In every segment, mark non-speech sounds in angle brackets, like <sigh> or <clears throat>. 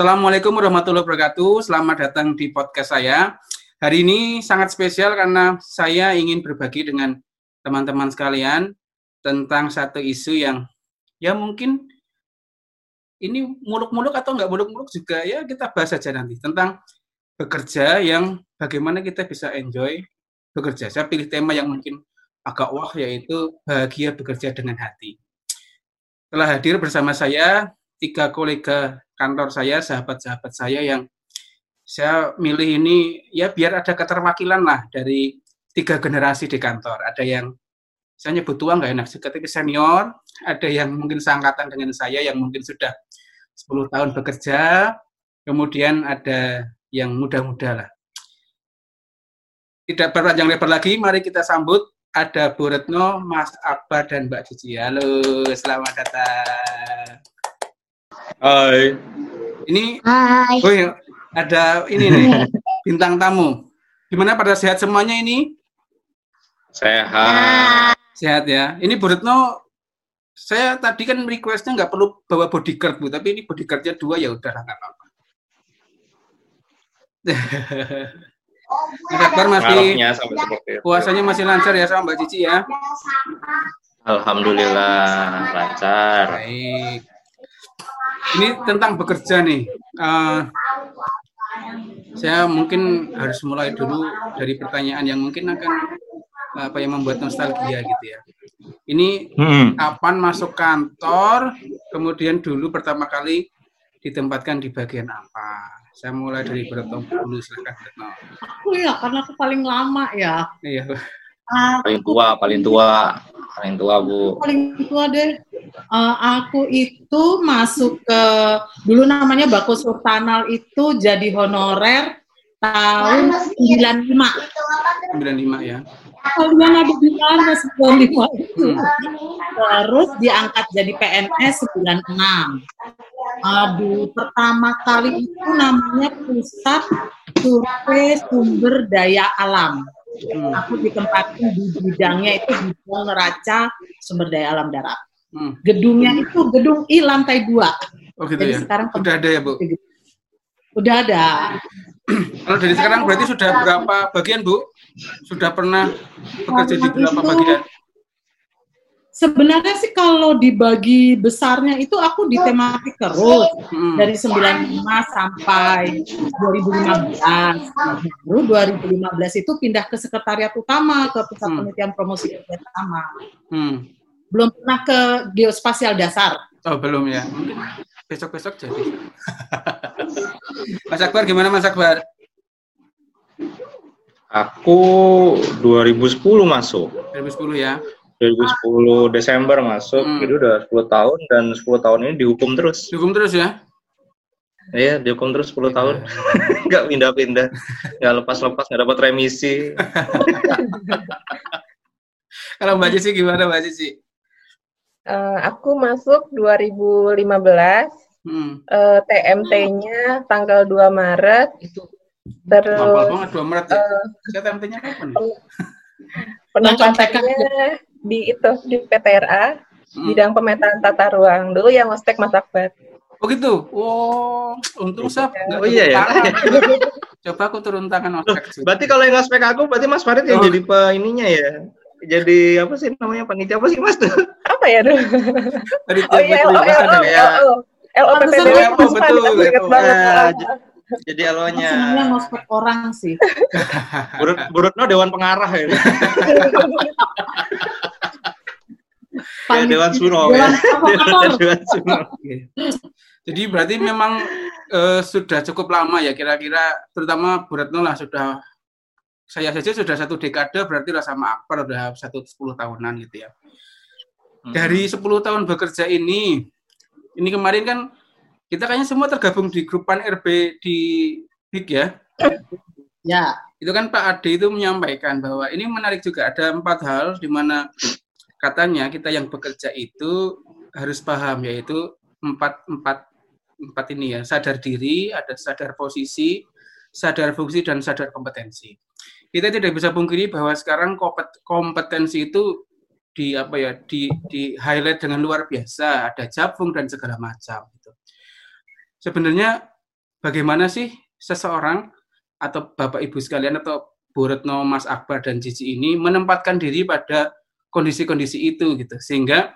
Assalamualaikum warahmatullahi wabarakatuh. Selamat datang di podcast saya. Hari ini sangat spesial karena saya ingin berbagi dengan teman-teman sekalian tentang satu isu yang ya mungkin ini muluk-muluk atau nggak muluk-muluk juga ya kita bahas saja nanti tentang bekerja yang bagaimana kita bisa enjoy bekerja. Saya pilih tema yang mungkin agak wah yaitu bahagia bekerja dengan hati. Telah hadir bersama saya tiga kolega kantor saya, sahabat-sahabat saya yang saya milih ini ya biar ada keterwakilan lah dari tiga generasi di kantor. Ada yang saya nyebut tua nggak enak, ketika senior, ada yang mungkin seangkatan dengan saya yang mungkin sudah 10 tahun bekerja, kemudian ada yang muda-muda lah. Tidak berpanjang lebar lagi, mari kita sambut ada Bu Retno, Mas Akbar, dan Mbak Cici. Halo, selamat datang. Hai. Ini Hai. Oh ya, ada ini nih bintang tamu. Gimana pada sehat semuanya ini? Sehat. Sehat ya. Ini Bu Retno, saya tadi kan requestnya nggak perlu bawa bodyguard Bu, tapi ini bodyguardnya dua ya udah nggak apa-apa. Mas masih puasanya masih lancar ya sama Mbak Cici ya? Alhamdulillah lancar. Baik. Ini tentang bekerja nih. Uh, saya mungkin harus mulai dulu dari pertanyaan yang mungkin akan apa yang membuat nostalgia gitu ya. Ini hmm. kapan masuk kantor, kemudian dulu pertama kali ditempatkan di bagian apa? Saya mulai dari Beretno dulu, Beretno. Aku ya, karena aku paling lama ya. Iya. Paling tua, paling tua, paling tua bu. Paling tua deh. Uh, aku itu masuk ke dulu namanya Bako Sultanal itu jadi honorer tahun 95. 95 ya. Kalian ada di mana 95 itu? Hmm. Terus diangkat jadi PNS 96. Aduh, pertama kali itu namanya Pusat Survei Sumber Daya Alam. Hmm. Aku ditempatin di bidangnya itu bidang neraca sumber daya alam darat. Hmm. Gedungnya itu gedung I lantai dua. Oh gitu Jadi ya. Sekarang sudah ada ya bu? Udah ada. <clears throat> Kalau dari sekarang berarti sudah berapa bagian bu? Sudah pernah bekerja di berapa bagian? Sebenarnya sih kalau dibagi besarnya itu aku di tematik terus hmm. dari 95 sampai 2015. Baru 2015 itu pindah ke sekretariat utama ke pusat hmm. penelitian promosi kerja utama. Hmm. Belum pernah ke geospasial dasar. Oh belum ya. besok-besok jadi. <laughs> Mas Akbar gimana Mas Akbar? Aku 2010 masuk. 2010 ya. 2010 Desember masuk, hmm. jadi udah 10 tahun dan 10 tahun ini dihukum terus. Dihukum terus ya? Iya, dihukum terus 10 tahun. <laughs> Enggak iya. pindah-pindah. Enggak lepas-lepas, enggak dapat remisi. <laughs> Kalau Mbak Cici gimana Mbak Cici? Uh, aku masuk 2015. Hmm. Uh, TMT-nya tanggal 2 Maret. Itu terus banget 2 Maret ya. Uh, TMT-nya kapan? Penempatannya di itu di PTRA hmm. bidang pemetaan tata ruang dulu yang ospek Mas Akbar. Oh gitu. Oh, untung sah. Oh iya ya. <laughs> Coba aku turun tangan ospek. Berarti kalau yang ospek aku berarti Mas Farid yang oh. jadi pe ininya ya. Jadi apa sih namanya panitia apa sih Mas tuh? <laughs> Apa ya dulu? Panitia oh, iya, ya. LOPPD betul. Ingat banget. Jadi alonya. Sebenarnya ngospek orang sih. <laughs> Burut Burutno dewan pengarah ya. ya dewan suro ya. Dewan <laughs> suro. Jadi berarti memang uh, sudah cukup lama ya kira-kira terutama Buretno lah sudah saya saja sudah satu dekade berarti lah sama Akbar udah satu sepuluh tahunan gitu ya. Hmm. Dari sepuluh tahun bekerja ini, ini kemarin kan kita kayaknya semua tergabung di grup Pan RB di BIG ya. Ya. Itu kan Pak Ade itu menyampaikan bahwa ini menarik juga ada empat hal di mana katanya kita yang bekerja itu harus paham yaitu empat empat empat ini ya sadar diri, ada sadar posisi, sadar fungsi dan sadar kompetensi. Kita tidak bisa pungkiri bahwa sekarang kompetensi itu di apa ya di di highlight dengan luar biasa, ada jabung dan segala macam sebenarnya bagaimana sih seseorang atau Bapak Ibu sekalian atau Bu Retno, Mas Akbar dan Cici ini menempatkan diri pada kondisi-kondisi itu gitu sehingga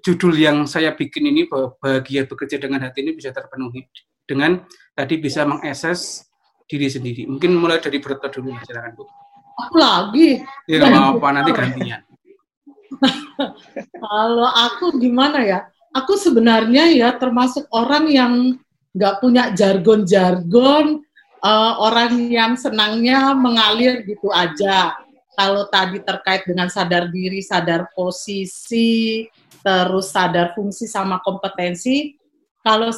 judul yang saya bikin ini bahwa bahagia bekerja dengan hati ini bisa terpenuhi dengan tadi bisa mengakses diri sendiri. Mungkin mulai dari Retno dulu, silakan Bu. Aku lagi. Ya apa nanti gantian. <laughs> Kalau aku gimana ya? Aku sebenarnya ya termasuk orang yang nggak punya jargon-jargon, uh, orang yang senangnya mengalir gitu aja. Kalau tadi terkait dengan sadar diri, sadar posisi, terus sadar fungsi sama kompetensi, kalau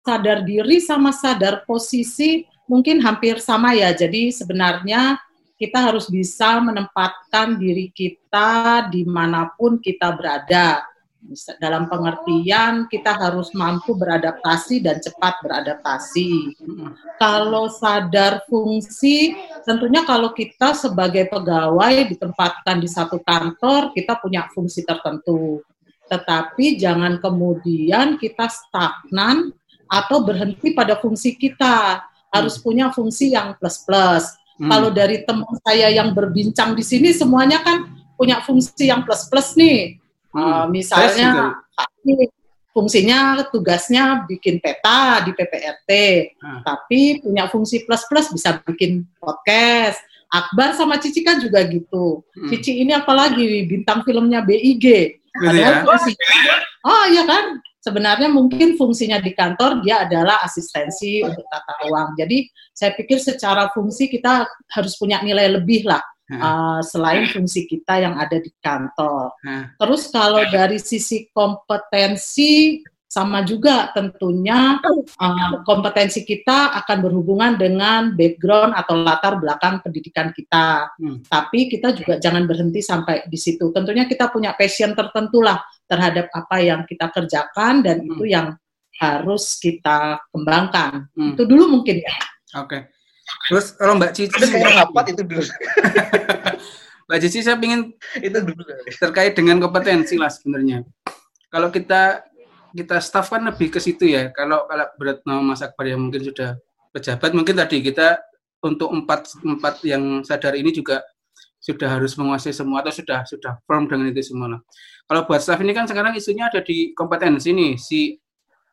sadar diri sama sadar posisi mungkin hampir sama ya. Jadi sebenarnya kita harus bisa menempatkan diri kita di mana pun kita berada. Dalam pengertian kita harus mampu beradaptasi dan cepat beradaptasi. Kalau sadar fungsi, tentunya kalau kita sebagai pegawai ditempatkan di satu kantor, kita punya fungsi tertentu. Tetapi jangan kemudian kita stagnan atau berhenti pada fungsi kita. Harus punya fungsi yang plus-plus Hmm. Kalau dari teman saya yang berbincang di sini semuanya kan punya fungsi yang plus-plus nih. Uh, misalnya fungsinya tugasnya bikin peta di PPRT, hmm. tapi punya fungsi plus-plus bisa bikin podcast. Akbar sama Cici kan juga gitu. Hmm. Cici ini apalagi bintang filmnya BIG. Gitu ya? oh iya kan, sebenarnya mungkin fungsinya di kantor dia adalah asistensi untuk tata ruang. Jadi saya pikir secara fungsi kita harus punya nilai lebih lah uh, selain fungsi kita yang ada di kantor. Terus kalau dari sisi kompetensi sama juga tentunya uh, kompetensi kita akan berhubungan dengan background atau latar belakang pendidikan kita. Hmm. Tapi kita juga jangan berhenti sampai di situ. Tentunya kita punya passion tertentu lah terhadap apa yang kita kerjakan dan hmm. itu yang harus kita kembangkan. Hmm. Itu dulu mungkin ya. Oke. Okay. Terus kalau Mbak Cici saya rapat itu dulu. <laughs> Mbak Cici saya ingin itu dulu terkait dengan kompetensi lah sebenarnya. Kalau kita kita staff kan lebih ke situ ya. Kalau kalau berat nama Mas Akbar yang mungkin sudah pejabat, mungkin tadi kita untuk empat empat yang sadar ini juga sudah harus menguasai semua atau sudah sudah firm dengan itu semua. Kalau buat staff ini kan sekarang isunya ada di kompetensi nih si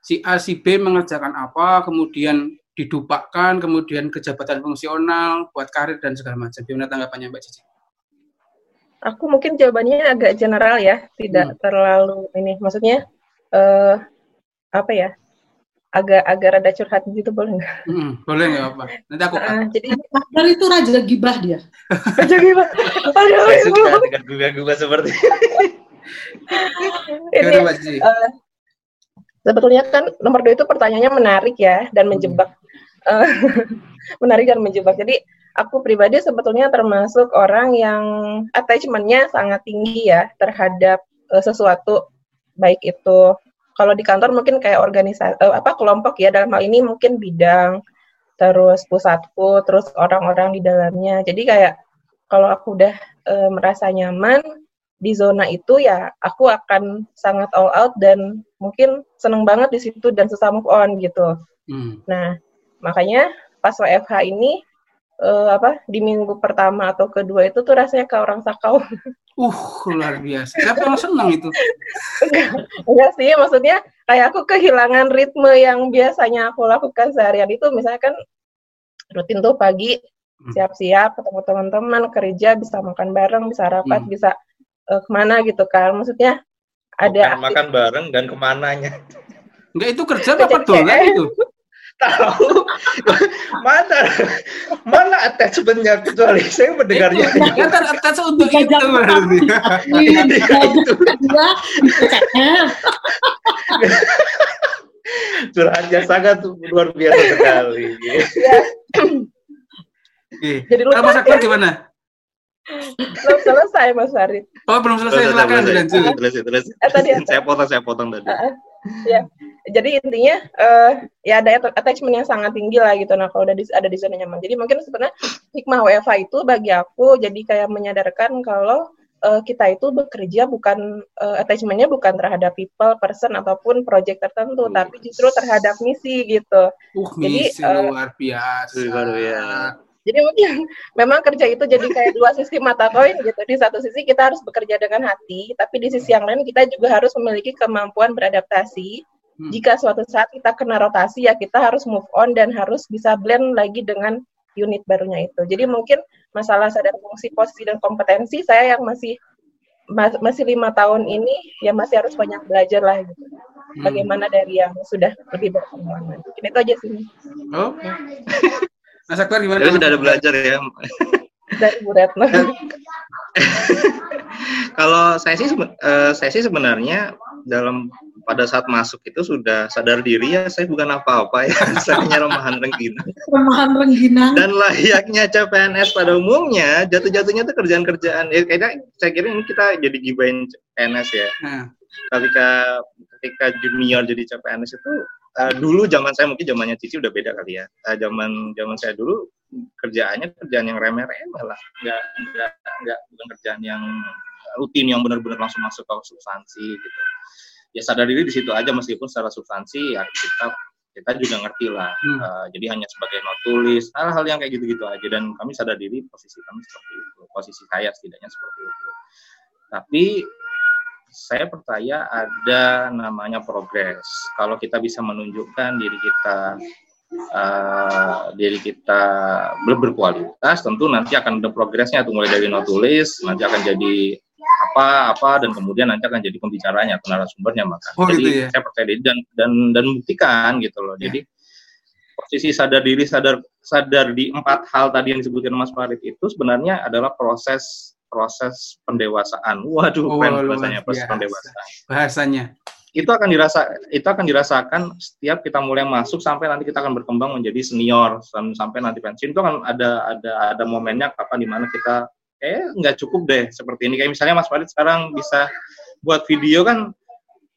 si A si B mengerjakan apa, kemudian didupakkan, kemudian kejabatan fungsional buat karir dan segala macam. Gimana tanggapannya Mbak Cici? Aku mungkin jawabannya agak general ya, tidak hmm. terlalu ini. Maksudnya uh, apa ya agak agak rada curhat gitu boleh nggak? Hmm, boleh nggak apa? Nanti aku. Uh, jadi Akbar itu raja gibah dia. raja gibah. <laughs> Aduh, Saya suka dengan gubah-gubah seperti ini. uh, sebetulnya kan nomor dua itu pertanyaannya menarik ya dan hmm. Uh, <laughs> menarik dan menjebak. Jadi aku pribadi sebetulnya termasuk orang yang attachmentnya sangat tinggi ya terhadap uh, sesuatu baik itu kalau di kantor mungkin kayak organisasi uh, apa kelompok ya dalam hal ini mungkin bidang terus pusatku terus orang-orang di dalamnya jadi kayak kalau aku udah uh, merasa nyaman di zona itu ya aku akan sangat all out dan mungkin seneng banget di situ dan susah move on gitu. Hmm. Nah makanya pas WFH ini uh, apa di minggu pertama atau kedua itu tuh rasanya kayak orang sakau. Uh, luar biasa. Siapa yang senang itu? enggak, enggak sih, maksudnya kayak aku kehilangan ritme yang biasanya aku lakukan seharian itu misalnya kan rutin tuh pagi hmm. siap-siap ketemu teman-teman kerja bisa makan bareng bisa rapat hmm. bisa uh, ke mana gitu kan maksudnya ada makan bareng dan ke mananya enggak itu kerja apa dolan itu tahu. <laughs> Mana mana attachmentnya kecuali saya mendengarnya. Ya kan attach untuk itu <laughs> curhatnya sangat luar biasa sekali. Jadi lu Mas Akbar gimana? Belum selesai Mas Farid. Oh belum selesai. Silakan lanjut. Eh, tadi saya potong saya potong tadi ya jadi intinya uh, ya ada attachment yang sangat tinggi lah gitu nah kalau udah di, ada di zona nyaman jadi mungkin sebenarnya hikmah WFA itu bagi aku jadi kayak menyadarkan kalau uh, kita itu bekerja bukan uh, attachmentnya bukan terhadap people, person ataupun project tertentu, uh, tapi justru terhadap misi gitu. Uh, misi jadi, luar biasa. Luar biasa. Jadi mungkin memang kerja itu jadi kayak dua sisi mata koin gitu. Di satu sisi kita harus bekerja dengan hati, tapi di sisi yang lain kita juga harus memiliki kemampuan beradaptasi. Hmm. Jika suatu saat kita kena rotasi ya kita harus move on dan harus bisa blend lagi dengan unit barunya itu. Jadi mungkin masalah sadar fungsi, posisi dan kompetensi saya yang masih mas, masih lima tahun ini ya masih harus banyak belajar lah gitu. Hmm. Bagaimana dari yang sudah lebih berpengalaman. Mungkin itu aja sih. Oh. <laughs> Mas Akbar gimana? Jadi sudah ada belajar ya. Dari Bu Retno. <laughs> Kalau saya sih uh, saya sih sebenarnya dalam pada saat masuk itu sudah sadar diri ya saya bukan apa-apa ya <laughs> saya hanya remahan rengginang remahan rengginang dan layaknya CPNS pada umumnya jatuh-jatuhnya itu kerjaan-kerjaan ya kayaknya saya kira ini kita jadi gibain CPNS ya hmm. ketika ketika junior jadi CPNS itu uh, dulu zaman saya mungkin zamannya Cici udah beda kali ya. Uh, zaman zaman saya dulu kerjaannya kerjaan yang remeh-remeh lah. Nggak nggak nggak bukan kerjaan yang rutin yang benar-benar langsung masuk ke substansi gitu. Ya sadar diri di situ aja meskipun secara substansi ya kita kita juga ngerti lah. Hmm. uh, jadi hanya sebagai not tulis hal-hal yang kayak gitu-gitu aja. Dan kami sadar diri posisi kami seperti itu posisi saya setidaknya seperti itu. Tapi saya percaya ada namanya progres kalau kita bisa menunjukkan diri kita uh, diri kita berkualitas tentu nanti akan ada progresnya tuh mulai dari not tulis nanti akan jadi apa apa dan kemudian nanti akan jadi pembicaranya atau narasumbernya maka oh, jadi gitu ya? saya percaya diri dan dan dan buktikan gitu loh ya. jadi posisi sadar diri sadar sadar di empat hal tadi yang disebutkan Mas Farid itu sebenarnya adalah proses proses pendewasaan waduh oh, keren bahasanya proses biasa. pendewasaan bahasanya itu akan dirasa itu akan dirasakan setiap kita mulai masuk sampai nanti kita akan berkembang menjadi senior sampai nanti pensiun itu kan ada ada ada momennya kapan di mana kita kayak nggak cukup deh seperti ini. Kayak misalnya Mas Farid sekarang bisa buat video kan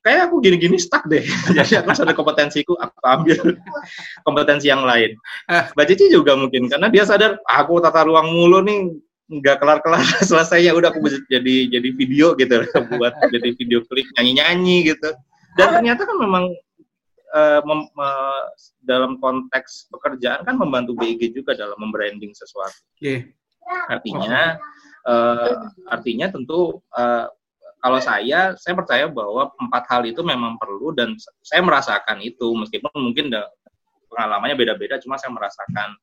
kayak aku gini-gini stuck deh. <laughs> Jadi aku ada kompetensiku, aku ambil <laughs> kompetensi yang lain. Eh. Mbak Cici juga mungkin karena dia sadar ah, aku tata ruang mulu nih nggak kelar-kelar <laughs> selesai ya udah aku jadi jadi video gitu <laughs> buat jadi video klip nyanyi-nyanyi gitu. Dan ternyata kan memang uh, mem, uh, dalam konteks pekerjaan kan membantu BIG juga dalam membranding sesuatu. Yeah. Artinya uh, artinya tentu uh, kalau saya saya percaya bahwa empat hal itu memang perlu dan saya merasakan itu meskipun mungkin pengalamannya beda-beda cuma saya merasakan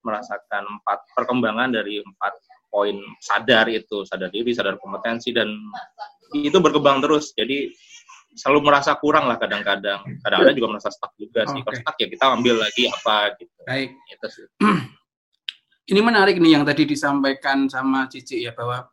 merasakan empat perkembangan dari empat poin sadar itu sadar diri sadar kompetensi dan itu berkembang terus. Jadi selalu merasa kurang lah kadang-kadang. Kadang-kadang juga merasa stuck juga sih. Okay. kalau stuck ya kita ambil lagi apa gitu. Baik. Itu sih. <clears throat> Ini menarik nih yang tadi disampaikan sama Cici ya bahwa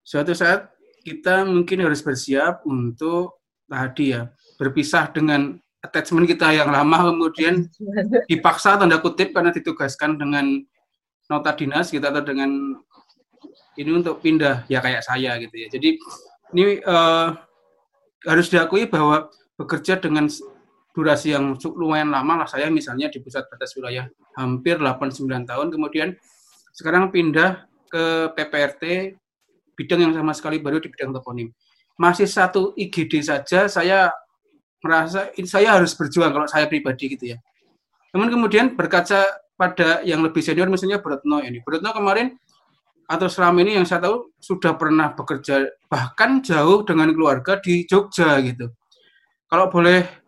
suatu saat kita mungkin harus bersiap untuk tadi ya berpisah dengan attachment kita yang lama kemudian <laughs> dipaksa tanda kutip karena ditugaskan dengan nota dinas kita gitu, atau dengan ini untuk pindah ya kayak saya gitu ya. Jadi ini uh, harus diakui bahwa bekerja dengan durasi yang lumayan lama lah. Saya misalnya di pusat batas wilayah hampir 8-9 tahun. Kemudian sekarang pindah ke PPRT bidang yang sama sekali baru di bidang toponim. Masih satu IGD saja saya merasa saya harus berjuang kalau saya pribadi gitu ya. Namun kemudian berkaca pada yang lebih senior misalnya Brotno ini Brotno kemarin atau selama ini yang saya tahu sudah pernah bekerja bahkan jauh dengan keluarga di Jogja gitu kalau boleh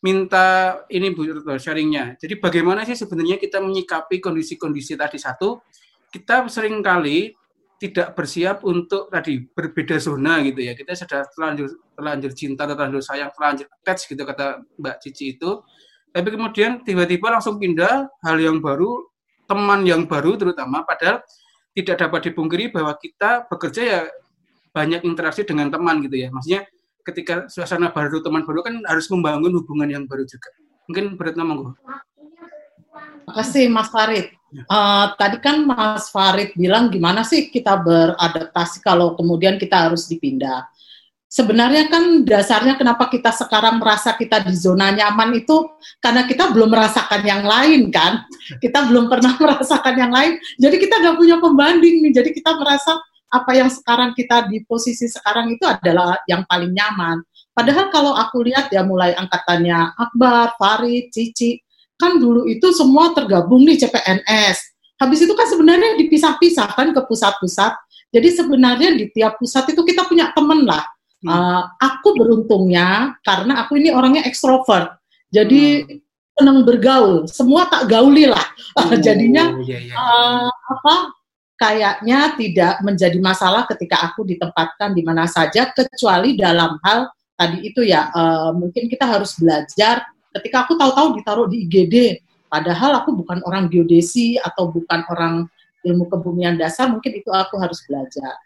minta ini Bu Retno sharingnya. Jadi bagaimana sih sebenarnya kita menyikapi kondisi-kondisi tadi satu, kita sering kali tidak bersiap untuk tadi berbeda zona gitu ya. Kita sudah terlanjur terlanjur cinta, terlanjur sayang, terlanjur attach gitu kata Mbak Cici itu. Tapi kemudian tiba-tiba langsung pindah hal yang baru, teman yang baru terutama padahal tidak dapat dipungkiri bahwa kita bekerja ya banyak interaksi dengan teman gitu ya. Maksudnya ketika suasana baru teman baru kan harus membangun hubungan yang baru juga. Mungkin beratnya monggo. Terima kasih Mas Farid. Uh, tadi kan Mas Farid bilang gimana sih kita beradaptasi kalau kemudian kita harus dipindah. Sebenarnya kan dasarnya kenapa kita sekarang merasa kita di zona nyaman itu karena kita belum merasakan yang lain kan. Kita belum pernah <laughs> merasakan yang lain. Jadi kita nggak punya pembanding nih. Jadi kita merasa apa yang sekarang kita di posisi sekarang itu adalah yang paling nyaman. Padahal kalau aku lihat ya mulai angkatannya Akbar, Farid, Cici, kan dulu itu semua tergabung nih CPNS. Habis itu kan sebenarnya dipisah-pisah kan ke pusat-pusat. Jadi sebenarnya di tiap pusat itu kita punya temen lah. Uh, aku beruntungnya karena aku ini orangnya ekstrovert. Jadi hmm. senang bergaul, semua tak gauli lah. <laughs> Oh, Jadinya iya, iya. Uh, apa kayaknya tidak menjadi masalah ketika aku ditempatkan di mana saja kecuali dalam hal tadi itu ya uh, mungkin kita harus belajar ketika aku tahu-tahu ditaruh di IGD padahal aku bukan orang geodesi atau bukan orang ilmu kebumian dasar mungkin itu aku harus belajar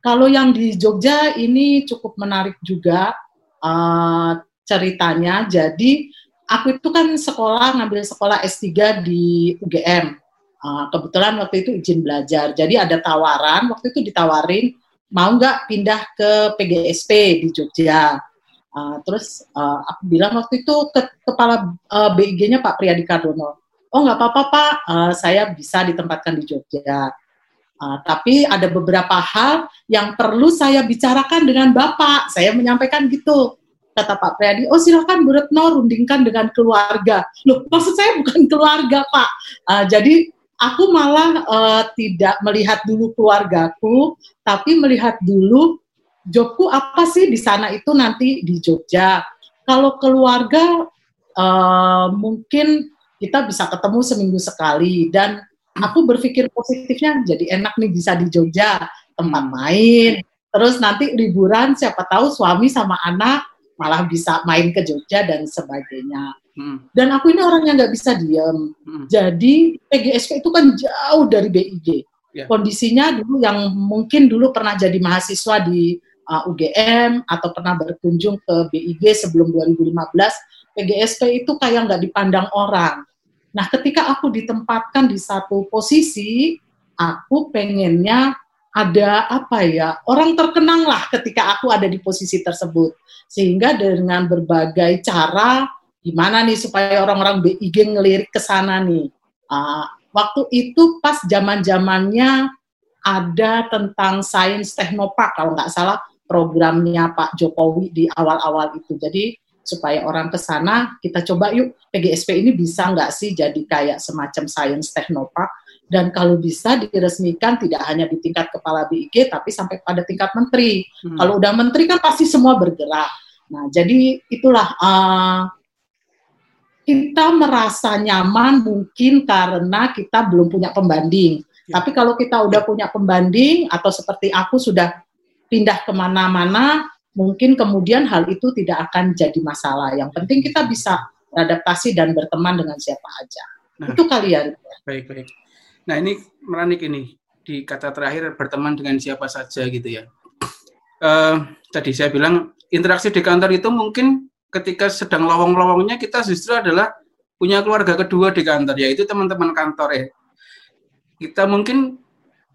kalau yang di Jogja ini cukup menarik juga uh, ceritanya jadi aku itu kan sekolah ngambil sekolah S3 di UGM Uh, kebetulan waktu itu izin belajar, jadi ada tawaran. Waktu itu ditawarin mau nggak pindah ke PGSP di Jogja. Uh, terus uh, aku bilang waktu itu ke kepala uh, BIG-nya Pak Priyadi Kardono, oh nggak apa-apa Pak, uh, saya bisa ditempatkan di Jogja. Uh, tapi ada beberapa hal yang perlu saya bicarakan dengan Bapak. Saya menyampaikan gitu kata Pak Priyadi, oh silakan Bu Retno rundingkan dengan keluarga. Loh, maksud saya bukan keluarga Pak. Uh, jadi aku malah uh, tidak melihat dulu keluargaku, tapi melihat dulu jobku apa sih di sana itu nanti di Jogja. Kalau keluarga uh, mungkin kita bisa ketemu seminggu sekali dan aku berpikir positifnya jadi enak nih bisa di Jogja tempat main. Terus nanti liburan siapa tahu suami sama anak malah bisa main ke Jogja dan sebagainya. Hmm. Dan aku ini orang yang nggak bisa diam. Hmm. Jadi PGSK itu kan jauh dari BIG. Yeah. Kondisinya dulu yang mungkin dulu pernah jadi mahasiswa di uh, UGM atau pernah berkunjung ke BIG sebelum 2015, PGSP itu kayak nggak dipandang orang. Nah, ketika aku ditempatkan di satu posisi, aku pengennya ada apa ya orang terkenang lah ketika aku ada di posisi tersebut sehingga dengan berbagai cara gimana nih supaya orang-orang BIG ngelirik ke sana nih. Uh, waktu itu pas zaman zamannya ada tentang sains teknopark kalau nggak salah programnya Pak Jokowi di awal-awal itu. Jadi supaya orang ke sana kita coba yuk PGSP ini bisa nggak sih jadi kayak semacam sains teknopark dan kalau bisa diresmikan tidak hanya di tingkat kepala BIG tapi sampai pada tingkat menteri. Hmm. Kalau udah menteri kan pasti semua bergerak. Nah jadi itulah uh, kita merasa nyaman mungkin karena kita belum punya pembanding. Ya. Tapi kalau kita udah punya pembanding atau seperti aku sudah pindah ke mana-mana, mungkin kemudian hal itu tidak akan jadi masalah. Yang penting kita bisa beradaptasi dan berteman dengan siapa aja. Nah, itu kalian. Ya. Baik, baik. Nah ini meranik ini di kata terakhir berteman dengan siapa saja gitu ya. Uh, tadi saya bilang interaksi di kantor itu mungkin ketika sedang lowong-lowongnya kita justru adalah punya keluarga kedua di kantor yaitu teman-teman kantor ya. Kita mungkin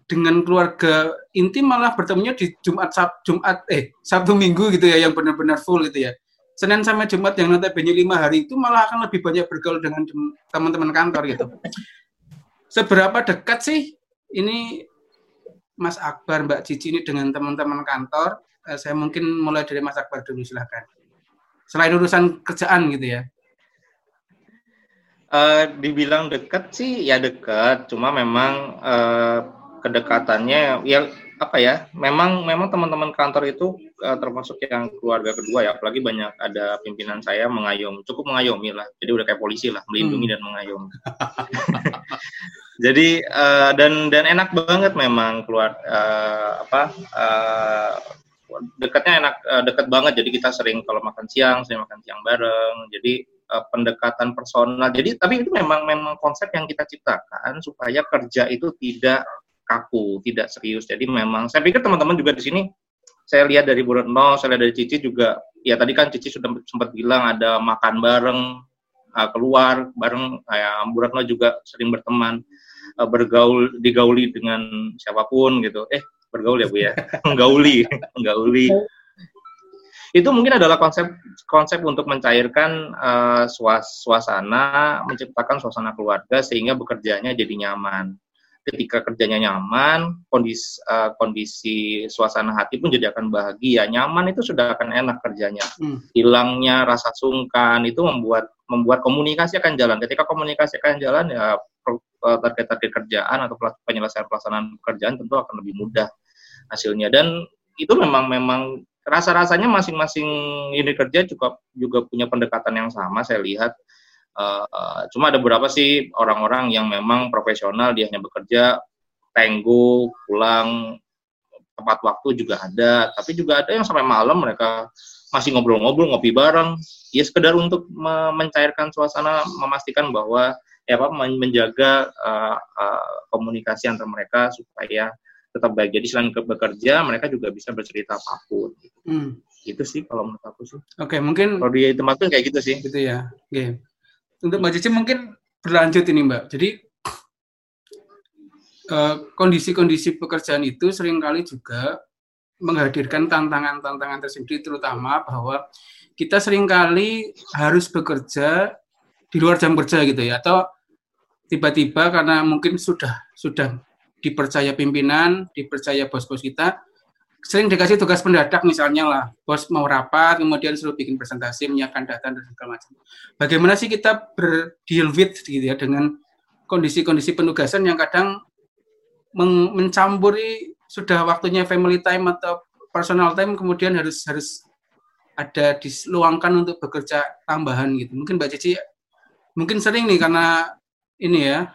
dengan keluarga inti malah bertemunya di Jumat Sab, Jumat eh Sabtu Minggu gitu ya yang benar-benar full gitu ya. Senin sampai Jumat yang notabene lima hari itu malah akan lebih banyak bergaul dengan teman-teman kantor gitu. Seberapa dekat sih ini Mas Akbar, Mbak Cici ini dengan teman-teman kantor? Eh, saya mungkin mulai dari Mas Akbar dulu silahkan selain urusan kerjaan gitu ya? Uh, dibilang dekat sih ya dekat, cuma memang uh, kedekatannya ya apa ya memang memang teman-teman kantor itu uh, termasuk yang keluarga kedua ya apalagi banyak ada pimpinan saya mengayom cukup mengayomi lah jadi udah kayak polisi lah melindungi hmm. dan mengayomi <laughs> jadi uh, dan dan enak banget memang keluar uh, apa uh, dekatnya enak uh, dekat banget jadi kita sering kalau makan siang sering makan siang bareng jadi uh, pendekatan personal jadi tapi itu memang memang konsep yang kita ciptakan supaya kerja itu tidak kaku tidak serius. Jadi memang saya pikir teman-teman juga di sini saya lihat dari Bu Retno, saya lihat dari Cici juga ya tadi kan Cici sudah sempat bilang ada makan bareng uh, keluar bareng kayak Bu Retno juga sering berteman uh, bergaul digauli dengan siapa pun gitu. Eh bergaul ya bu ya? <laughs> Menggauli menggauli. Itu mungkin adalah konsep konsep untuk mencairkan uh, suas, suasana menciptakan suasana keluarga sehingga bekerjanya jadi nyaman ketika kerjanya nyaman, kondisi uh, kondisi suasana hati pun jadi akan bahagia. Nyaman itu sudah akan enak kerjanya. Hmm. Hilangnya rasa sungkan itu membuat membuat komunikasi akan jalan. Ketika komunikasi akan jalan ya eh, target-target kerjaan atau penyelesaian pelaksanaan pekerjaan tentu akan lebih mudah hasilnya dan itu memang memang rasa-rasanya masing-masing unit kerja juga juga punya pendekatan yang sama saya lihat Uh, cuma ada beberapa sih orang-orang yang memang profesional dia hanya bekerja tenggo pulang tepat waktu juga ada. Tapi juga ada yang sampai malam mereka masih ngobrol-ngobrol ngopi bareng. Ya sekedar untuk mencairkan suasana memastikan bahwa ya apa menjaga uh, uh, komunikasi antar mereka supaya tetap baik. Jadi selain bekerja mereka juga bisa bercerita apa pun. Gitu. Hmm. itu sih kalau menurut aku sih. Oke okay, mungkin kalau di tempat kayak gitu sih. Gitu ya oke. okay untuk Mbak Cici mungkin berlanjut ini Mbak. Jadi eh, kondisi-kondisi pekerjaan itu sering kali juga menghadirkan tantangan-tantangan tersendiri terutama bahwa kita sering kali harus bekerja di luar jam kerja gitu ya atau tiba-tiba karena mungkin sudah sudah dipercaya pimpinan, dipercaya bos-bos kita, sering dikasih tugas mendadak misalnya lah bos mau rapat kemudian suruh bikin presentasi menyiapkan data dan segala macam. Bagaimana sih kita berdeal with gitu ya dengan kondisi-kondisi penugasan yang kadang mencampuri sudah waktunya family time atau personal time kemudian harus harus ada diluangkan untuk bekerja tambahan gitu. Mungkin mbak Cici mungkin sering nih karena ini ya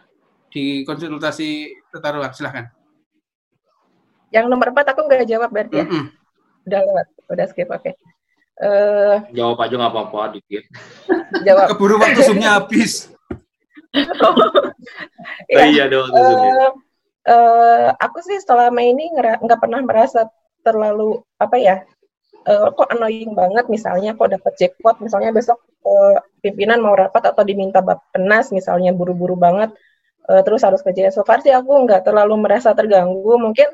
di konsultasi ruang. Silahkan yang nomor empat aku nggak jawab berarti ya. Mm -hmm. Udah lewat, udah skip oke. Okay. Uh, eh, jawab aja nggak apa-apa dikit. <laughs> jawab. Keburu waktu <laughs> zoomnya habis. ya, oh, iya dong. Uh, uh, aku sih selama ini nggak pernah merasa terlalu apa ya uh, kok annoying banget misalnya kok dapat jackpot misalnya besok uh, pimpinan mau rapat atau diminta penas misalnya buru-buru banget uh, terus harus kerja so far sih aku nggak terlalu merasa terganggu mungkin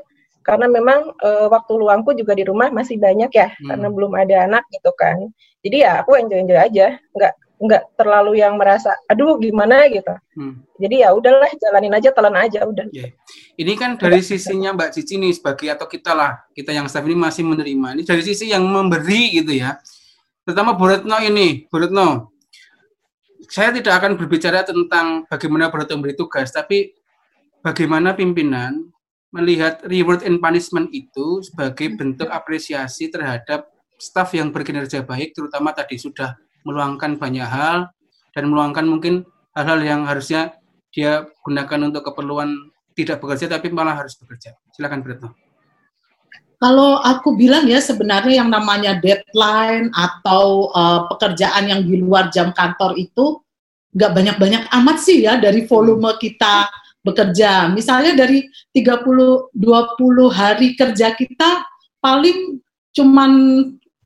karena memang uh, waktu luangku juga di rumah masih banyak ya hmm. karena belum ada anak gitu kan. Jadi ya aku enjoy enjoy aja nggak nggak terlalu yang merasa aduh gimana? gitu. Hmm. jadi ya udahlah jalanin aja telan aja udah. Yeah. ini kan dari sisinya Mbak Cici nih sebagai atau kita lah kita yang staff ini masih menerima. Ini dari sisi yang memberi gitu ya. Terutama Bu Retno ini. Bu Retno saya tidak akan berbicara tentang bagaimana Bu Retno memberi tugas tapi bagaimana pimpinan melihat reward and punishment itu sebagai bentuk apresiasi terhadap staf yang berkinerja baik, terutama tadi sudah meluangkan banyak hal dan meluangkan mungkin hal-hal yang harusnya dia gunakan untuk keperluan tidak bekerja tapi malah harus bekerja. Silakan Bretno. Kalau aku bilang ya sebenarnya yang namanya deadline atau uh, pekerjaan yang di luar jam kantor itu nggak banyak-banyak amat sih ya dari volume kita bekerja. Misalnya dari 30 20 hari kerja kita paling cuman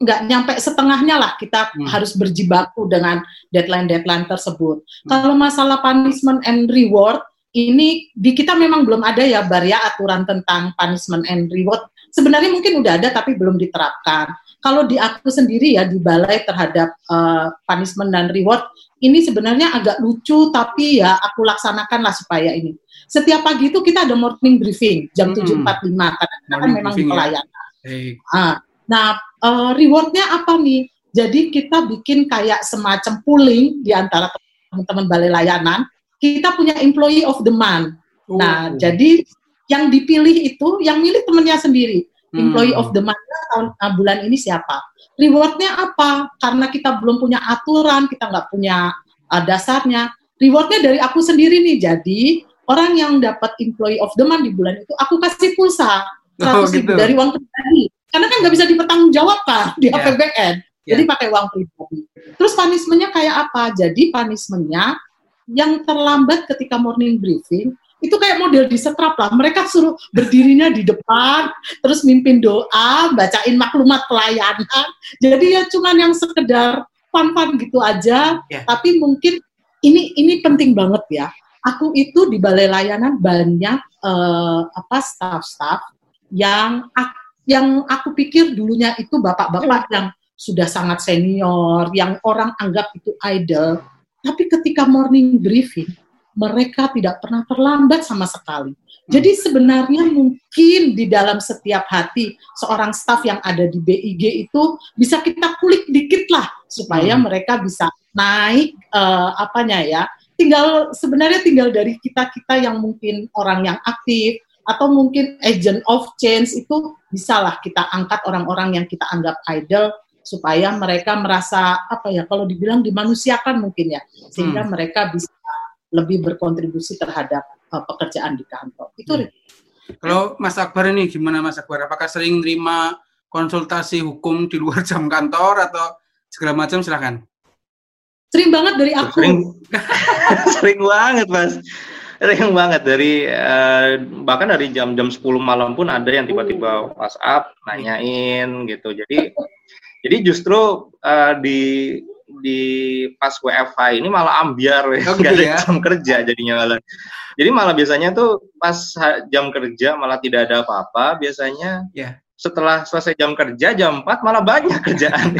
nggak nyampe setengahnya lah kita hmm. harus berjibaku dengan deadline-deadline tersebut. Hmm. Kalau masalah punishment and reward ini di kita memang belum ada ya Bar ya aturan tentang punishment and reward. Sebenarnya mungkin udah ada tapi belum diterapkan. Kalau di aku sendiri ya di balai terhadap uh, punishment dan reward ini sebenarnya agak lucu tapi ya aku laksanakan lah supaya ini setiap pagi itu kita ada morning briefing jam tujuh empat lima karena kita kan memang di ya. pelayanan. Ya. Nah, nah uh, rewardnya apa nih? Jadi kita bikin kayak semacam pooling di antara teman-teman balai layanan. Kita punya employee of the month. Oh. Nah, jadi yang dipilih itu yang milih temennya sendiri. Hmm. Employee of the month tahun uh, bulan ini siapa? Rewardnya apa? Karena kita belum punya aturan, kita nggak punya uh, dasarnya. Rewardnya dari aku sendiri nih. Jadi orang yang dapat employee of the month di bulan itu aku kasih pulsa 100 oh, gitu. dari uang pribadi karena kan nggak bisa dipertanggungjawabkan di yeah. APBN yeah. jadi pakai uang pribadi terus punishmentnya kayak apa jadi punishmentnya yang terlambat ketika morning briefing itu kayak model di setrap lah. Mereka suruh berdirinya di depan, terus mimpin doa, bacain maklumat pelayanan. Jadi ya cuman yang sekedar fun-fun gitu aja. Yeah. Tapi mungkin ini ini penting banget ya aku itu di balai layanan banyak uh, apa staff-staff yang yang aku pikir dulunya itu bapak-bapak yang sudah sangat senior, yang orang anggap itu idol. Tapi ketika morning briefing, mereka tidak pernah terlambat sama sekali. Jadi sebenarnya mungkin di dalam setiap hati seorang staf yang ada di BIG itu bisa kita kulik dikit lah supaya hmm. mereka bisa naik uh, apanya ya. Tinggal sebenarnya tinggal dari kita-kita yang mungkin orang yang aktif atau mungkin agent of change itu bisalah kita angkat orang-orang yang kita anggap idol supaya mereka merasa apa ya kalau dibilang dimanusiakan mungkin ya sehingga hmm. mereka bisa lebih berkontribusi terhadap uh, pekerjaan di kantor. Itu hmm. Kalau Mas Akbar ini gimana Mas Akbar? Apakah sering terima konsultasi hukum di luar <laughs> jam kantor atau segala macam silahkan. Sering banget dari aku. Sering, <laughs> sering banget Mas. Sering banget dari uh, bahkan dari jam-jam 10 malam pun ada yang tiba-tiba WhatsApp nanyain gitu. Jadi jadi justru uh, di di pas WFH ini malah ambiar ya, oh, <laughs> gitu ya? jam kerja jadinya malah. Jadi malah biasanya tuh pas jam kerja malah tidak ada apa-apa biasanya. Yeah. Setelah selesai jam kerja jam 4 malah banyak <laughs> kerjaan.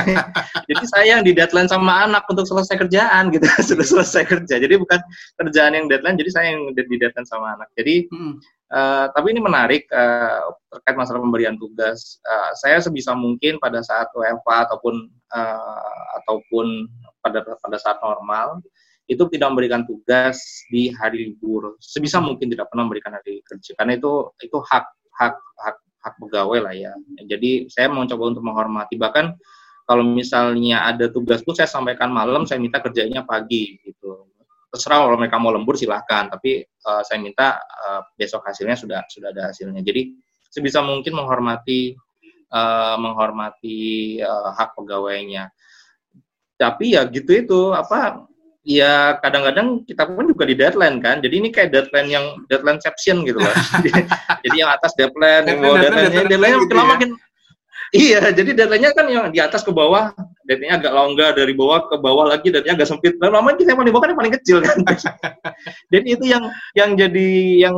jadi saya yang di deadline sama anak untuk selesai kerjaan gitu. <laughs> Sudah selesai kerja. Jadi bukan kerjaan yang deadline, jadi saya yang di deadline sama anak. Jadi hmm. Uh, tapi ini menarik uh, terkait masalah pemberian tugas. Uh, saya sebisa mungkin pada saat WFA ataupun uh, ataupun pada pada saat normal itu tidak memberikan tugas di hari libur. Sebisa mungkin tidak pernah memberikan hari kerja karena itu itu hak hak hak hak pegawai lah ya. Jadi saya mau coba untuk menghormati bahkan kalau misalnya ada tugas pun saya sampaikan malam, saya minta kerjanya pagi gitu terserah kalau mereka mau lembur silahkan. Tapi uh, saya minta uh, besok hasilnya sudah sudah ada hasilnya. Jadi sebisa mungkin menghormati uh, menghormati uh, hak pegawainya. Tapi ya gitu itu apa ya kadang-kadang kita pun juga di deadline kan. Jadi ini kayak deadline yang deadline exception gitu loh. <laughs> Jadi, yang atas deadline yang bawah deadline deadline, deadline, deadline, makin lama makin Iya, jadi deadline-nya kan yang di atas ke bawah, deadline-nya agak longgar dari bawah ke bawah lagi, deadline-nya agak sempit. Dan lama kita yang paling bawah kan yang paling kecil kan. <laughs> jadi itu yang yang jadi yang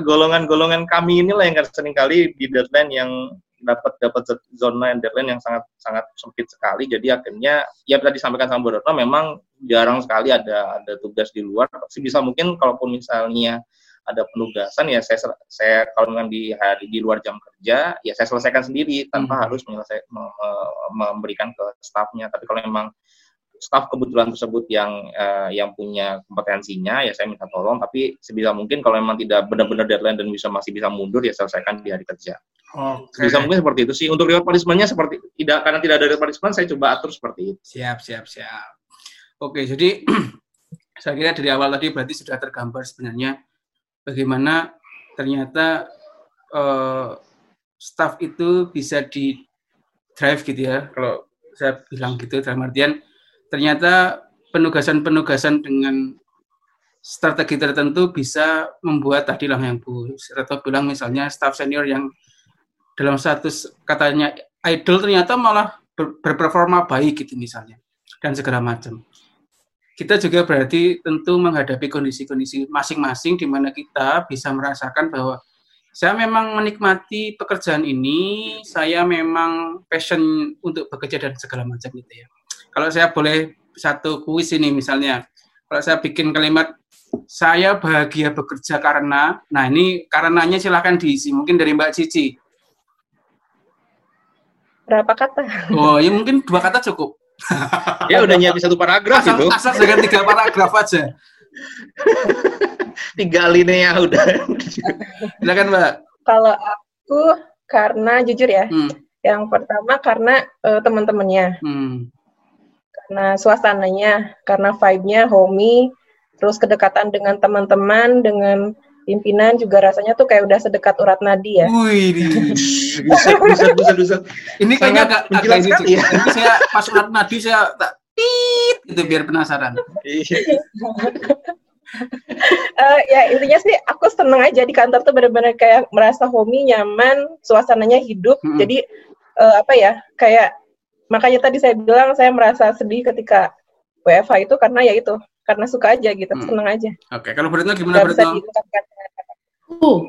golongan-golongan kami inilah yang sering kali di deadline yang dapat dapat zona yang deadline yang sangat sangat sempit sekali. Jadi akhirnya ya tadi disampaikan sama Bu memang jarang sekali ada ada tugas di luar. Sebisa mungkin kalaupun misalnya ada penugasan ya saya saya kalau memang di hari di luar jam kerja ya saya selesaikan sendiri tanpa hmm. harus menyelesaikan memberikan ke stafnya tapi kalau memang staf kebetulan tersebut yang uh, yang punya kompetensinya ya saya minta tolong tapi sebisa mungkin kalau memang tidak benar-benar deadline dan bisa masih bisa mundur ya selesaikan di hari kerja. Okay. Bisa mungkin seperti itu sih. Untuk reward punishment-nya seperti tidak karena tidak ada reward punishment saya coba atur seperti itu. Siap, siap, siap. Oke, jadi <clears throat> saya kira dari awal tadi berarti sudah tergambar sebenarnya bagaimana ternyata uh, staff itu bisa di drive gitu ya. Kalau saya bilang gitu dalam artian ternyata penugasan-penugasan dengan strategi tertentu bisa membuat tadi lah yang Bu Reto bilang misalnya staff senior yang dalam status katanya idol ternyata malah ber berperforma baik gitu misalnya dan segala macam kita juga berarti tentu menghadapi kondisi-kondisi masing-masing di mana kita bisa merasakan bahwa saya memang menikmati pekerjaan ini, saya memang passion untuk bekerja dan segala macam itu ya. Kalau saya boleh satu kuis ini misalnya, kalau saya bikin kalimat saya bahagia bekerja karena, nah ini karenanya silahkan diisi, mungkin dari Mbak Cici. Berapa kata? Oh, ya mungkin dua kata cukup. <laughs> ya udah nyiapin satu paragraf asal, itu. Asal dengan tiga paragraf aja. <laughs> tiga alinea udah. Silakan Mbak. Kalau aku karena jujur ya, hmm. yang pertama karena uh, teman-temannya, hmm. karena suasananya, karena vibe-nya homey, terus kedekatan dengan teman-teman, dengan pimpinan juga rasanya tuh kayak udah sedekat urat nadi ya. Wih, bisa, bisa, bisa, bisa. Ini kayaknya agak, agak ini, ya. Ini saya pas urat nadi saya tak tit itu biar penasaran. uh, ya intinya sih aku seneng aja di kantor tuh benar-benar kayak merasa homey, nyaman, suasananya hidup. Hmm. Jadi uh, apa ya kayak makanya tadi saya bilang saya merasa sedih ketika WFH itu karena ya itu karena suka aja gitu, hmm. seneng aja. Oke, okay. kalau Beretno gimana Beretno? Uh,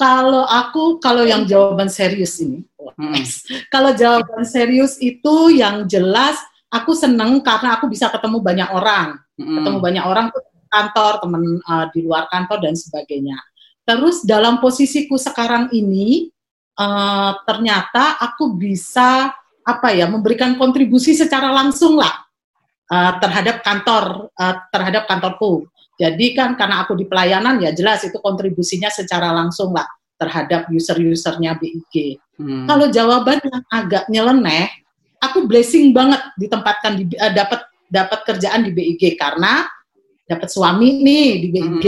kalau aku kalau yang jawaban serius ini, hmm. <laughs> kalau jawaban serius itu yang jelas aku seneng karena aku bisa ketemu banyak orang, hmm. ketemu banyak orang tuh kantor, teman uh, di luar kantor dan sebagainya. Terus dalam posisiku sekarang ini uh, ternyata aku bisa apa ya memberikan kontribusi secara langsung lah uh, terhadap kantor uh, terhadap kantorku. Jadi kan karena aku di pelayanan ya jelas itu kontribusinya secara langsung lah terhadap user-usernya BIG. Hmm. Kalau jawabannya agak nyeleneh, aku blessing banget ditempatkan di uh, dapat dapat kerjaan di BIG karena dapat suami nih di BIG.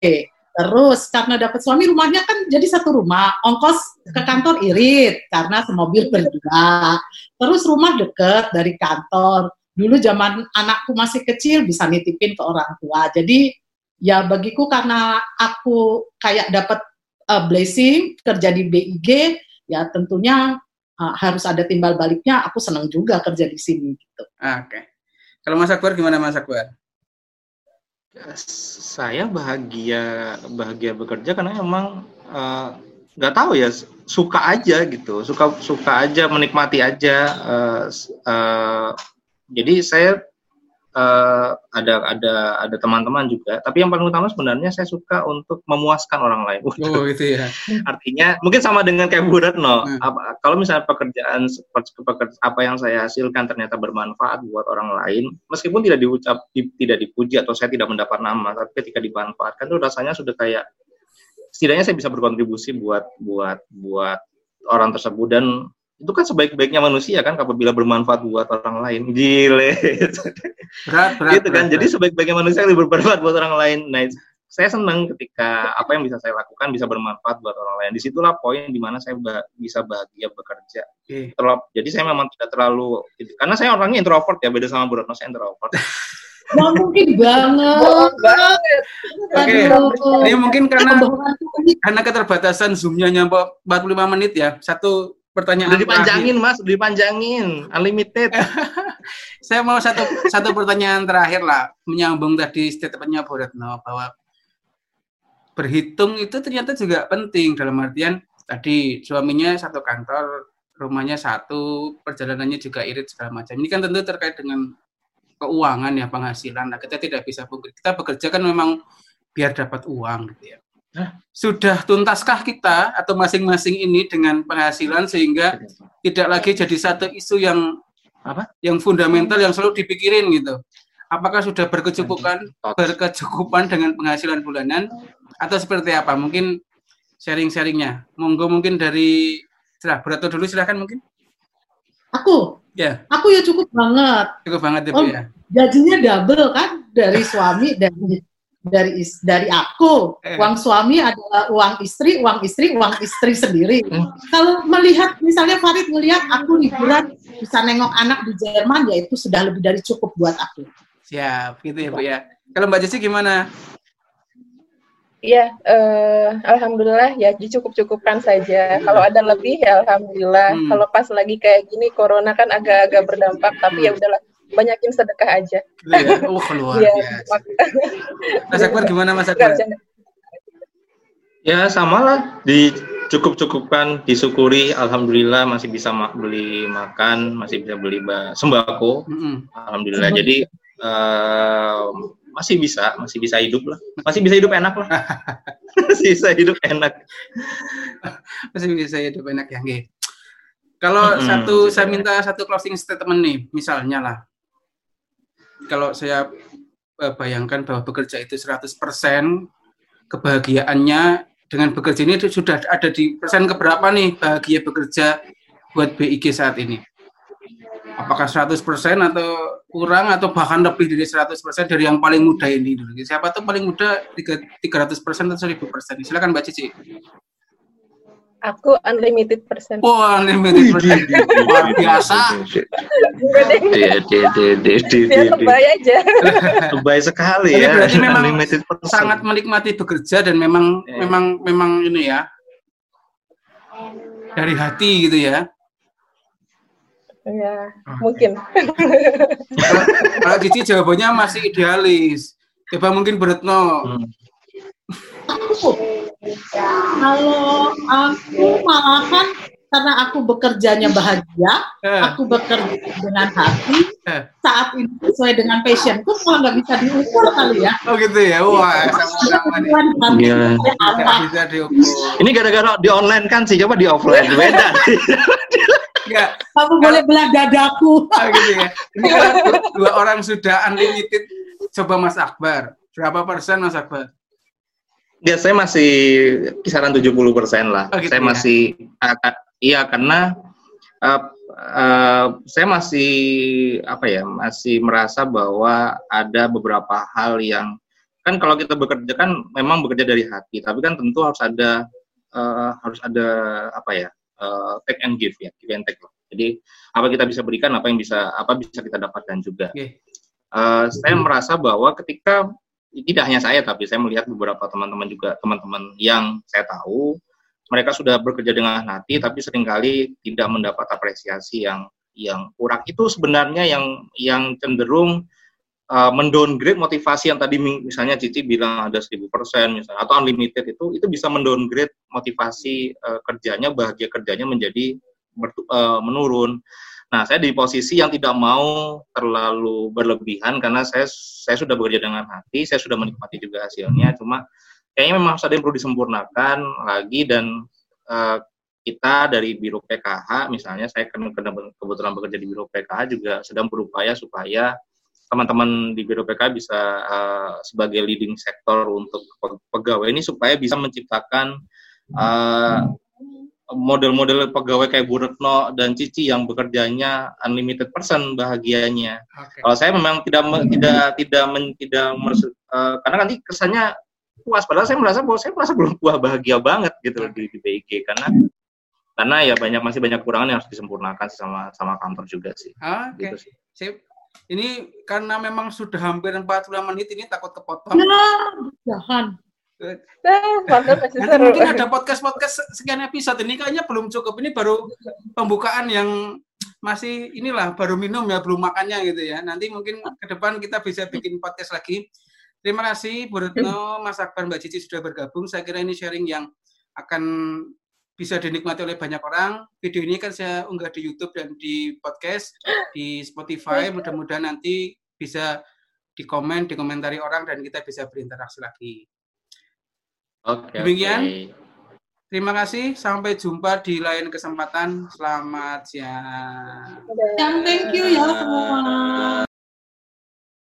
Hmm. Terus karena dapat suami rumahnya kan jadi satu rumah, ongkos ke kantor irit karena semobil berdua. Terus rumah deket dari kantor. Dulu zaman anakku masih kecil bisa nitipin ke orang tua. Jadi ya bagiku karena aku kayak dapat uh, blessing kerja di BIG, ya tentunya uh, harus ada timbal baliknya. Aku senang juga kerja di sini gitu. Oke. Okay. Kalau Mas Akbar gimana Mas Akbar? saya bahagia bahagia bekerja karena emang eh, nggak uh, tahu ya suka aja gitu suka suka aja menikmati aja uh, uh, jadi saya uh, ada ada ada teman-teman juga. Tapi yang paling utama sebenarnya saya suka untuk memuaskan orang lain. Oh itu ya. <laughs> Artinya mungkin sama dengan kayak Bu Retno. Hmm. Apa, kalau misalnya pekerjaan seperti apa yang saya hasilkan ternyata bermanfaat buat orang lain, meskipun tidak diucap di, tidak dipuji atau saya tidak mendapat nama, tapi ketika dimanfaatkan itu rasanya sudah kayak setidaknya saya bisa berkontribusi buat buat buat orang tersebut dan itu kan sebaik-baiknya manusia kan apabila bermanfaat buat orang lain gile berat, berat, gitu kan berat, jadi sebaik-baiknya manusia yang bermanfaat buat orang lain nah saya senang ketika apa yang bisa saya lakukan bisa bermanfaat buat orang lain di situlah poin di mana saya ba bisa bahagia bekerja okay. Terlalu, jadi saya memang tidak terlalu karena saya orangnya introvert ya beda sama Bu Retno saya introvert Wah, mungkin banget. banget. Oke. Okay. Ini mungkin karena karena keterbatasan zoomnya nyampe 45 menit ya. Satu pertanyaan udah dipanjangin terakhir. mas. Udah dipanjangin. Unlimited. <laughs> Saya mau satu satu pertanyaan terakhir lah. Menyambung tadi statementnya Bu Retno bahwa berhitung itu ternyata juga penting dalam artian tadi suaminya satu kantor rumahnya satu perjalanannya juga irit segala macam. Ini kan tentu terkait dengan keuangan ya penghasilan. Nah kita tidak bisa kita bekerja kan memang biar dapat uang gitu ya sudah tuntaskah kita atau masing-masing ini dengan penghasilan sehingga tidak lagi jadi satu isu yang apa? Yang fundamental yang selalu dipikirin gitu. Apakah sudah berkecukupan berkecukupan dengan penghasilan bulanan atau seperti apa? Mungkin sharing-sharingnya. Monggo mungkin dari Cerah Berato dulu silahkan mungkin. Aku. Ya. Aku ya cukup banget. Cukup banget ya, oh, ya. Gajinya double kan dari suami dan dari dari aku eh. uang suami adalah uang istri uang istri uang istri sendiri hmm. kalau melihat misalnya Farid melihat aku liburan bisa nengok anak di Jerman ya itu sudah lebih dari cukup buat aku siap gitu ya Bu ya kalau Mbak Jesse gimana Iya, uh, alhamdulillah ya dicukup-cukupkan saja. Hmm. Kalau ada lebih ya alhamdulillah. Hmm. Kalau pas lagi kayak gini corona kan agak-agak berdampak, tapi ya hmm. udahlah banyakin sedekah aja. Iya, oh keluar. ya, Mas Akbar gimana Mas Akbar? Ya sama lah, dicukup-cukupkan, disyukuri, alhamdulillah masih bisa ma beli makan, masih bisa beli sembako, mm -hmm. alhamdulillah. Mm -hmm. Jadi uh, masih bisa, masih bisa hidup lah, masih bisa hidup enak lah, <laughs> masih bisa hidup enak, masih bisa hidup enak ya, Kalau mm -hmm. satu, saya minta satu closing statement nih, misalnya lah, kalau saya eh, bayangkan bahwa bekerja itu 100% kebahagiaannya dengan bekerja ini sudah ada di persen keberapa nih bahagia bekerja buat BIG saat ini? Apakah 100% atau kurang atau bahkan lebih dari 100% dari yang paling muda ini? Siapa tuh paling muda 300% atau 1000%? Silakan Mbak Cici. Aku unlimited persen. Oh, unlimited persen. Luar biasa. Biar lebay aja. <laughs> Lebay sekali ya. Berarti memang unlimited sangat menikmati bekerja dan memang yeah. memang memang ini ya. Dari hati gitu ya. Ya, mungkin. Kalau Cici jawabannya masih idealis. Coba mungkin Beretno. Hmm. Kalau aku malahan karena aku bekerjanya bahagia, eh. aku bekerja dengan hati, eh. saat ini sesuai dengan passion passionku, kalau nggak bisa diukur kali ya. Oh gitu ya, wah. Iya. Bisa diukur. Ini gara-gara di online kan sih, coba di offline beda. Enggak. Kamu boleh belah dadaku. Oh, gitu ya. Ini kan dua orang sudah unlimited. Coba Mas Akbar. Berapa persen Mas Akbar? Ya, saya masih kisaran 70 persen lah. Oh, gitu saya ya? masih, uh, iya karena uh, uh, saya masih apa ya, masih merasa bahwa ada beberapa hal yang kan kalau kita bekerja kan memang bekerja dari hati, tapi kan tentu harus ada uh, harus ada apa ya, uh, take and give ya, give and take lah. Jadi apa kita bisa berikan, apa yang bisa apa bisa kita dapatkan juga. Okay. Uh, saya merasa bahwa ketika tidak hanya saya tapi saya melihat beberapa teman-teman juga teman-teman yang saya tahu mereka sudah bekerja dengan hati tapi sering kali tidak mendapat apresiasi yang yang kurang itu sebenarnya yang yang cenderung uh, mendowngrade motivasi yang tadi misalnya Cici bilang ada 1000% misalnya atau unlimited itu itu bisa mendowngrade motivasi uh, kerjanya bahagia kerjanya menjadi uh, menurun. Nah, saya di posisi yang tidak mau terlalu berlebihan karena saya saya sudah bekerja dengan hati, saya sudah menikmati juga hasilnya. Cuma kayaknya memang ada yang perlu disempurnakan lagi dan uh, kita dari Biro PKH misalnya saya kebetulan bekerja di Biro PKH juga sedang berupaya supaya teman-teman di Biro PKH bisa uh, sebagai leading sektor untuk pegawai ini supaya bisa menciptakan uh, model-model pegawai kayak Bu Retno dan Cici yang bekerjanya unlimited person bahagianya. Okay. Kalau saya memang tidak me, tidak tidak men, tidak merasa, uh, karena nanti kesannya puas padahal saya merasa bahwa saya merasa belum puas bahagia banget gitu okay. di, di BIG karena karena ya banyak masih banyak kurangan yang harus disempurnakan sih sama sama kantor juga sih. Oke. Okay. Gitu sih. Sip. Ini karena memang sudah hampir 45 menit ini takut kepotong. Nah, jangan. Nanti mungkin ada podcast-podcast sekian episode ini kayaknya belum cukup. Ini baru pembukaan yang masih inilah baru minum ya belum makannya gitu ya. Nanti mungkin ke depan kita bisa bikin podcast lagi. Terima kasih Bu Retno, Mas Akbar, Mbak Cici sudah bergabung. Saya kira ini sharing yang akan bisa dinikmati oleh banyak orang. Video ini kan saya unggah di YouTube dan di podcast, di Spotify. Mudah-mudahan nanti bisa dikomen, dikomentari orang dan kita bisa berinteraksi lagi. Oke. Demikian. Okay. Terima kasih. Sampai jumpa di lain kesempatan. Selamat siang. Thank you ya semua.